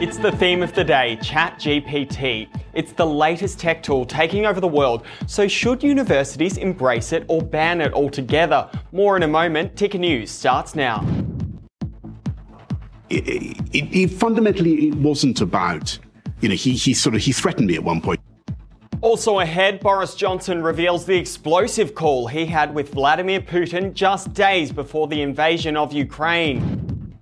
It's the theme of the day, ChatGPT. It's the latest tech tool taking over the world, so should universities embrace it or ban it altogether? More in a moment. Ticker News starts now. It, it, it fundamentally it wasn't about, you know, he, he sort of he threatened me at one point. Also ahead, Boris Johnson reveals the explosive call he had with Vladimir Putin just days before the invasion of Ukraine.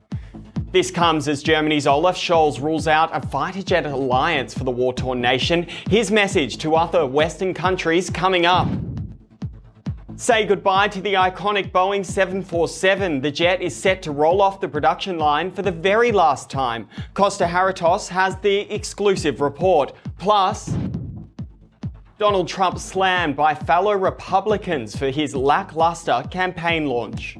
This comes as Germany's Olaf Scholz rules out a fighter jet alliance for the war torn nation. His message to other Western countries coming up. Say goodbye to the iconic Boeing 747. The jet is set to roll off the production line for the very last time. Costa Haritos has the exclusive report. Plus, Donald Trump slammed by fellow Republicans for his lackluster campaign launch.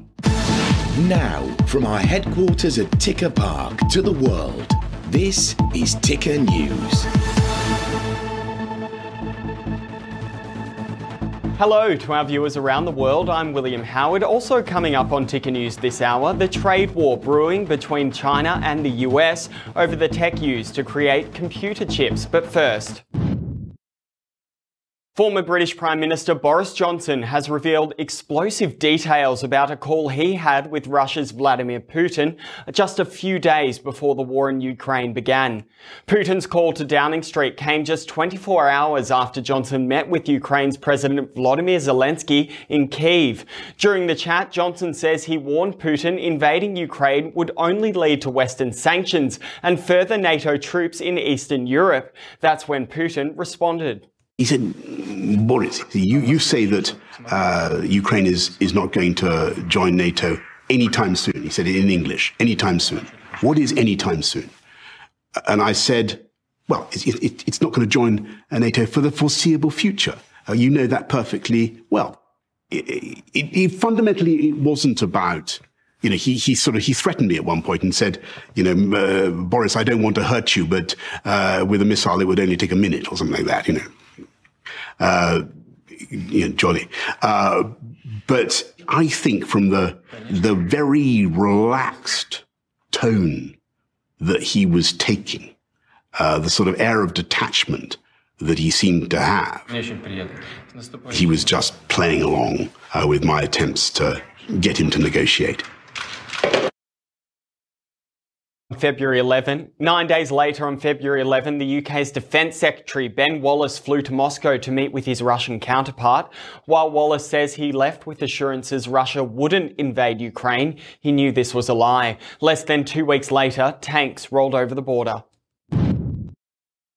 Now, from our headquarters at Ticker Park to the world, this is Ticker News. Hello to our viewers around the world. I'm William Howard. Also coming up on Ticker News this hour, the trade war brewing between China and the US over the tech used to create computer chips. But first, Former British Prime Minister Boris Johnson has revealed explosive details about a call he had with Russia's Vladimir Putin just a few days before the war in Ukraine began. Putin's call to Downing Street came just 24 hours after Johnson met with Ukraine's President Vladimir Zelensky in Kiev. During the chat, Johnson says he warned Putin invading Ukraine would only lead to Western sanctions and further NATO troops in Eastern Europe. That's when Putin responded. He said, Boris, you, you say that uh, Ukraine is, is not going to join NATO anytime soon. He said it in English, anytime soon. What is anytime soon? And I said, well, it, it, it's not going to join NATO for the foreseeable future. Uh, you know that perfectly well. It, it, fundamentally, it wasn't about you know, he, he sort of, he threatened me at one point and said, you know, uh, Boris, I don't want to hurt you, but, uh, with a missile, it would only take a minute or something like that, you know uh, you know, jolly. Uh, but I think from the the very relaxed tone that he was taking, uh, the sort of air of detachment that he seemed to have, he was just playing along uh, with my attempts to get him to negotiate. February 11. Nine days later, on February 11, the UK's Defence Secretary Ben Wallace flew to Moscow to meet with his Russian counterpart. While Wallace says he left with assurances Russia wouldn't invade Ukraine, he knew this was a lie. Less than two weeks later, tanks rolled over the border.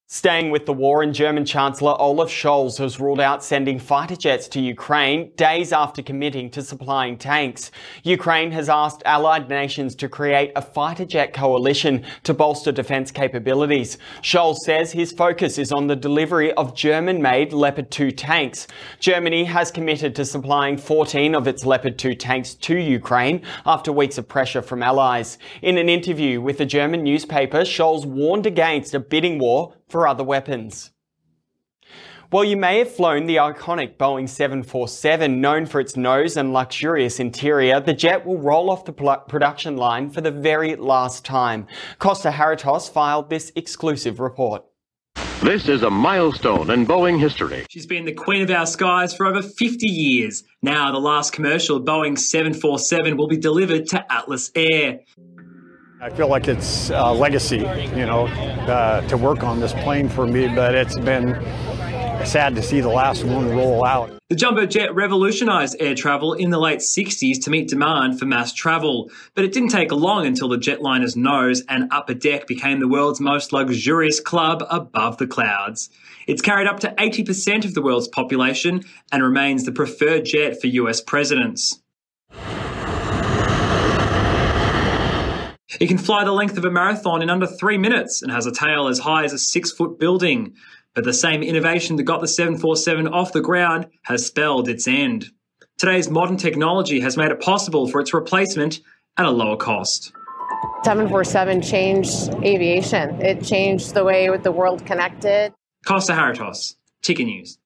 Staying with the war, and German Chancellor Olaf Scholz has ruled out sending fighter jets to Ukraine days after committing to supplying tanks. Ukraine has asked allied nations to create a fighter jet coalition to bolster defence capabilities. Scholz says his focus is on the delivery of German-made Leopard 2 tanks. Germany has committed to supplying 14 of its Leopard 2 tanks to Ukraine after weeks of pressure from allies. In an interview with a German newspaper, Scholz warned against a bidding war for other weapons. Well, you may have flown the iconic Boeing 747, known for its nose and luxurious interior. The jet will roll off the production line for the very last time. Costa Haritos filed this exclusive report. This is a milestone in Boeing history. She's been the queen of our skies for over 50 years. Now, the last commercial Boeing 747 will be delivered to Atlas Air. I feel like it's a legacy, you know, uh, to work on this plane for me, but it's been sad to see the last one roll out. The jumbo jet revolutionized air travel in the late 60s to meet demand for mass travel, but it didn't take long until the jetliner's nose and upper deck became the world's most luxurious club above the clouds. It's carried up to 80% of the world's population and remains the preferred jet for US presidents. It can fly the length of a marathon in under three minutes and has a tail as high as a six foot building. But the same innovation that got the 747 off the ground has spelled its end. Today's modern technology has made it possible for its replacement at a lower cost. 747 changed aviation. It changed the way the world connected. Costa Haritos, Ticker News.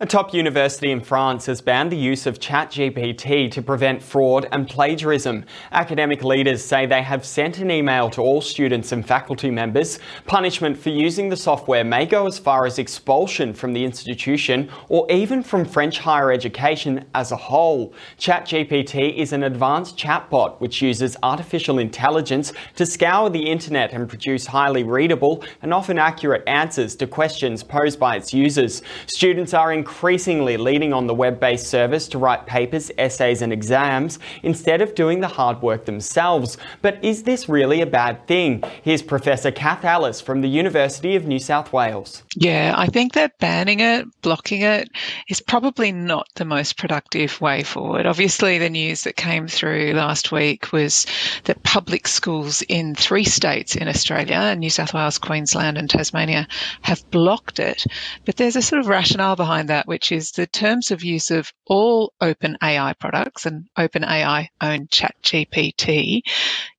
A top university in France has banned the use of ChatGPT to prevent fraud and plagiarism. Academic leaders say they have sent an email to all students and faculty members. Punishment for using the software may go as far as expulsion from the institution or even from French higher education as a whole. ChatGPT is an advanced chatbot which uses artificial intelligence to scour the internet and produce highly readable and often accurate answers to questions posed by its users. Students are increasingly leaning on the web based service to write papers, essays, and exams instead of doing the hard work themselves. But is this really a bad thing? Here's Professor Cath Ellis from the University of New South Wales. Yeah, I think that banning it, blocking it, is probably not the most productive way forward. Obviously, the news that came through last week was that public schools in three states in Australia, New South Wales, Queensland, and Tasmania, have blocked it. But there's a sort of rationale behind that that, which is the terms of use of all OpenAI products and OpenAI own ChatGPT,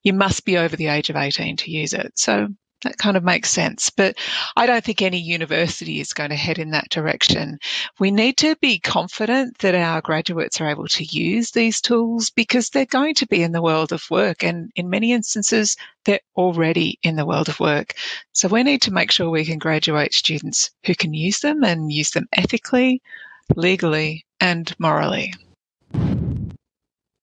you must be over the age of 18 to use it. So that kind of makes sense. But I don't think any university is going to head in that direction. We need to be confident that our graduates are able to use these tools because they're going to be in the world of work. And in many instances, they're already in the world of work. So we need to make sure we can graduate students who can use them and use them ethically, legally, and morally.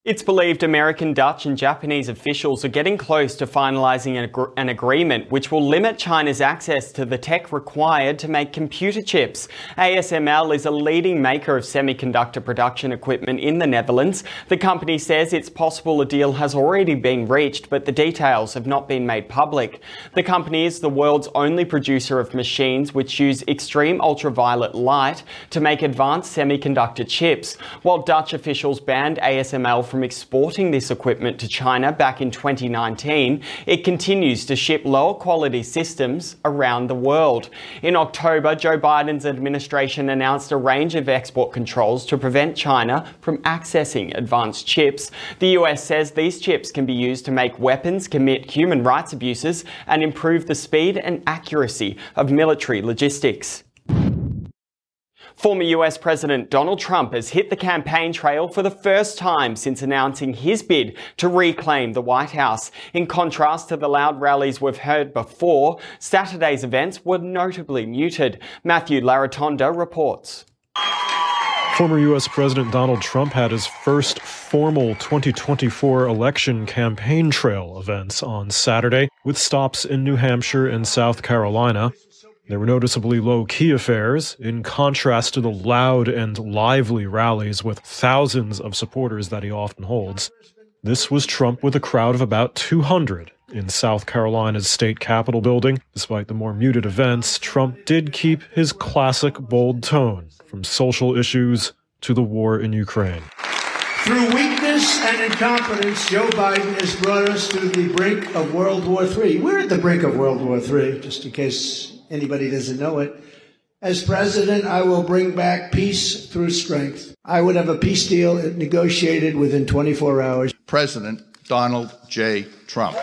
It's believed American, Dutch, and Japanese officials are getting close to finalising an, an, agreement which will limit China's access to the tech required to make computer chips. ASML is a leading maker of semiconductor production equipment in the Netherlands. The company says it's possible a deal has already been reached, but the details have not been made public. The company is the world's only producer of machines which use extreme ultraviolet light to make advanced semiconductor chips, while Dutch officials banned ASML from exporting this equipment to China back in 2019, it continues to ship lower quality systems around the world. In October, Joe Biden's administration announced a range of export controls to prevent China from accessing advanced chips. The US says these chips can be used to make weapons, commit human rights abuses, and improve the speed and accuracy of military logistics. Former US President Donald Trump has hit the campaign trail for the first time since announcing his bid to reclaim the White House. In contrast to the loud rallies we've heard before, Saturday's events were notably muted. Matthew Laratonda reports. Former U.S. President Donald Trump had his first formal 2024 election campaign trail events on Saturday, with stops in New Hampshire and South Carolina. There were noticeably low key affairs, in contrast to the loud and lively rallies with thousands of supporters that he often holds. This was Trump with a crowd of about 200 in South Carolina's state capitol building. Despite the more muted events, Trump did keep his classic bold tone, from social issues to the war in Ukraine. Through weakness and incompetence, Joe Biden has brought us to the brink of World War III. We're at the brink of World War III, just in case anybody doesn't know it. As president, I will bring back peace through strength. I would have a peace deal negotiated within 24 hours. President Donald J. Trump.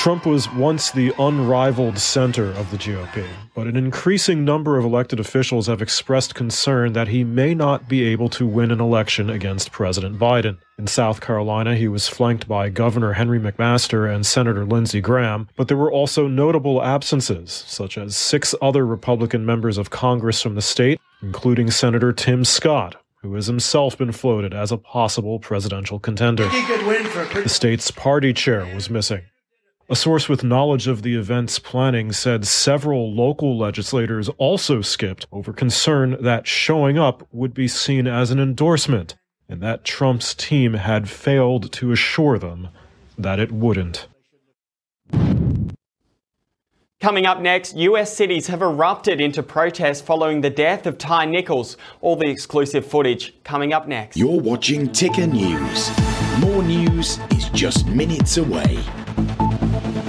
Trump was once the unrivaled center of the GOP, but an increasing number of elected officials have expressed concern that he may not be able to win an election against President Biden. In South Carolina, he was flanked by Governor Henry McMaster and Senator Lindsey Graham, but there were also notable absences, such as six other Republican members of Congress from the state, including Senator Tim Scott, who has himself been floated as a possible presidential contender. The state's party chair was missing. A source with knowledge of the event's planning said several local legislators also skipped over concern that showing up would be seen as an endorsement, and that Trump's team had failed to assure them that it wouldn't. Coming up next, US cities have erupted into protest following the death of Tyre Nichols. All the exclusive footage coming up next. You're watching Ticker News. More news is just minutes away. Thank you.